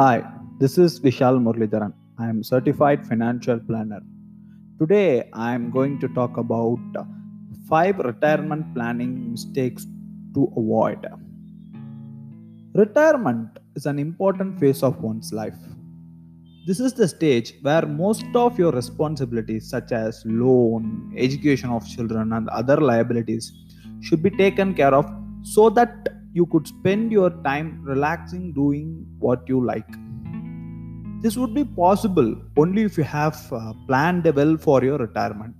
Hi, this is Vishal Murlidharan. I am certified financial planner. Today I am going to talk about five retirement planning mistakes to avoid. Retirement is an important phase of one's life. This is the stage where most of your responsibilities, such as loan, education of children, and other liabilities, should be taken care of so that you could spend your time relaxing doing what you like. This would be possible only if you have uh, planned well for your retirement.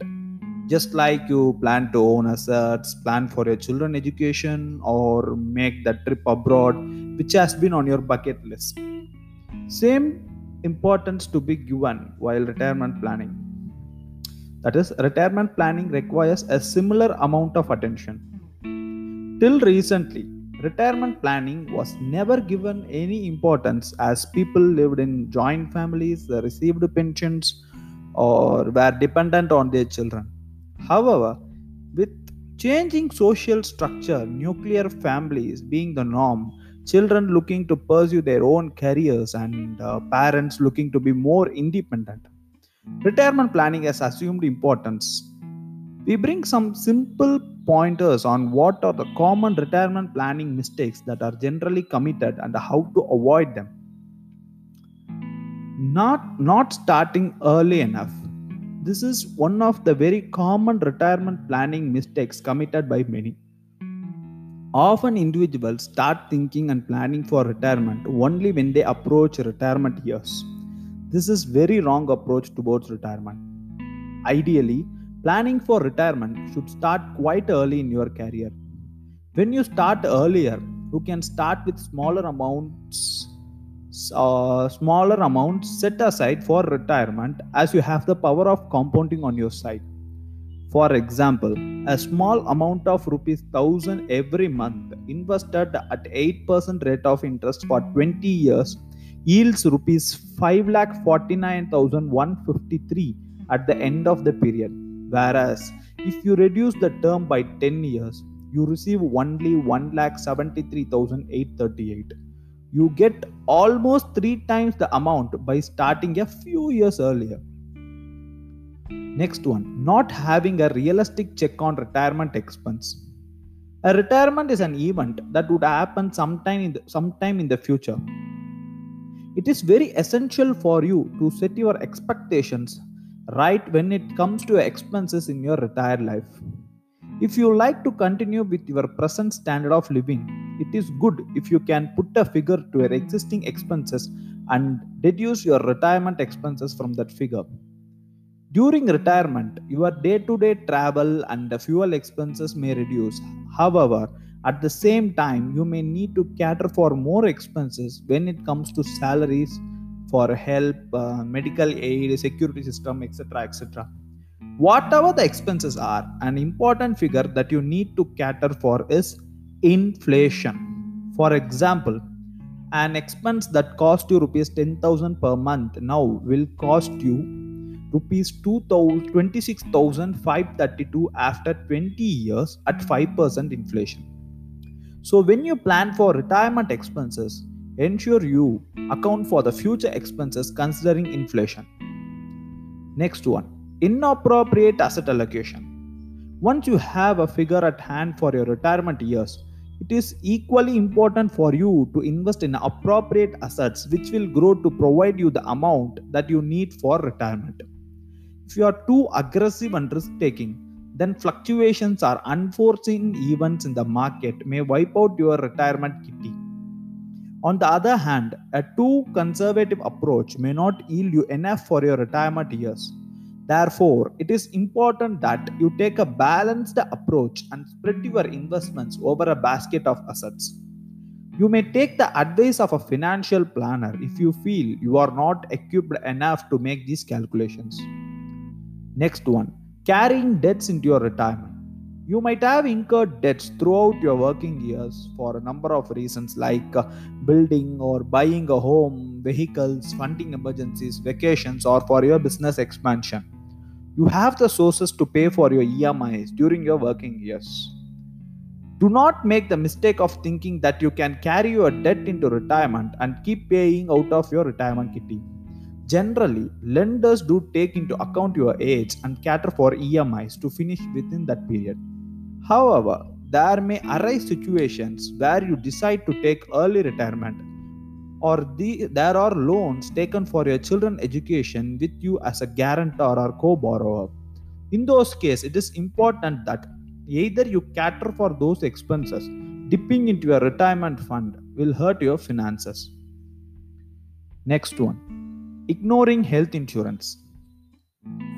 Just like you plan to own assets, plan for your children education, or make that trip abroad, which has been on your bucket list. Same importance to be given while retirement planning. That is, retirement planning requires a similar amount of attention. Till recently, retirement planning was never given any importance as people lived in joint families, received pensions, or were dependent on their children. However, with changing social structure, nuclear families being the norm, children looking to pursue their own careers, and uh, parents looking to be more independent, retirement planning has assumed importance we bring some simple pointers on what are the common retirement planning mistakes that are generally committed and how to avoid them. Not not starting early enough. This is one of the very common retirement planning mistakes committed by many. Often individuals start thinking and planning for retirement only when they approach retirement years. This is very wrong approach towards retirement. Ideally, Planning for retirement should start quite early in your career. When you start earlier, you can start with smaller amounts uh, smaller amounts set aside for retirement as you have the power of compounding on your side. For example, a small amount of rupees 1000 every month invested at 8% rate of interest for 20 years yields rupees 5,49,153 at the end of the period Whereas, if you reduce the term by 10 years, you receive only 1,73,838. You get almost three times the amount by starting a few years earlier. Next one, not having a realistic check on retirement expense. A retirement is an event that would happen sometime in the, sometime in the future. It is very essential for you to set your expectations right when it comes to expenses in your retired life. If you like to continue with your present standard of living, it is good if you can put a figure to your existing expenses and deduce your retirement expenses from that figure. During retirement, your day to day travel and fuel expenses may reduce. However, at the same time, you may need to cater for more expenses when it comes to salaries, for help, uh, medical aid, security system, etc. etc. Whatever the expenses are, an important figure that you need to cater for is inflation. For example, an expense that cost you rupees 10000 per month now will cost you rupees 26532 after 20 years at 5% inflation so when you plan for retirement expenses ensure you account for the future expenses considering inflation. Next one inappropriate asset allocation. Once you have a figure at hand for your retirement years, it is equally important for you to invest in appropriate assets which will grow to provide you the amount that you need for retirement. If you are too aggressive and risk taking, then fluctuations or unforeseen events in the market may wipe out your retirement kitty. On the other hand, a too conservative approach may not yield you enough for your retirement years. Therefore, it is important that you take a balanced approach and spread your investments over a basket of assets. You may take the advice of a financial planner if you feel you are not equipped enough to make these calculations. Next one carrying debts into your retirement. You might have incurred debts throughout your working years for a number of reasons like uh, building or buying a home, vehicles, funding emergencies, vacations, or for your business expansion. You have the sources to pay for your EMIs during your working years. Do not make the mistake of thinking that you can carry your debt into retirement and keep paying out of your retirement kitty. Generally, lenders do take into account your age and cater for EMIs to finish within that period. However, there may arise situations where you decide to take early retirement or the, there are loans taken for your children education with you as a guarantor or co-borrower. In those cases it is important that either you cater for those expenses dipping into your retirement fund will hurt your finances. Next one ignoring health insurance.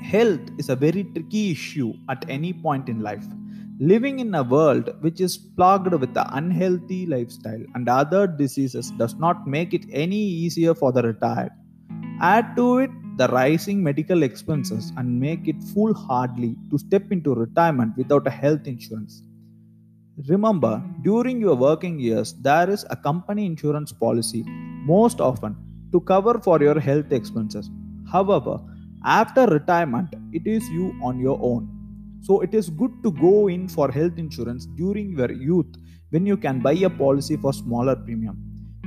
Health is a very tricky issue at any point in life Living in a world which is plagued with the unhealthy lifestyle and other diseases does not make it any easier for the retired. Add to it the rising medical expenses and make it foolhardy to step into retirement without a health insurance. Remember, during your working years, there is a company insurance policy most often to cover for your health expenses. However, after retirement, it is you on your own so it is good to go in for health insurance during your youth when you can buy a policy for smaller premium.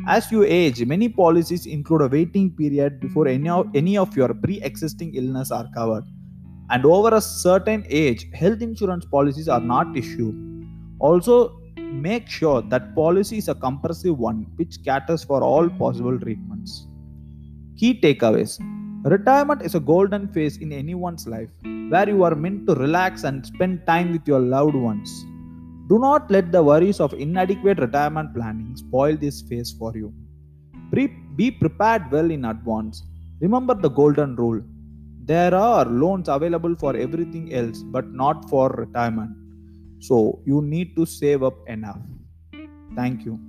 As you age, many policies include a waiting period before any of, any of your pre-existing illness are covered. And over a certain age, health insurance policies are not issued. Also, make sure that policy is a comprehensive one which caters for all possible treatments. Key takeaways Retirement is a golden phase in anyone's life where you are meant to relax and spend time with your loved ones. Do not let the worries of inadequate retirement planning spoil this phase for you. Be prepared well in advance. Remember the golden rule there are loans available for everything else but not for retirement. So you need to save up enough. Thank you.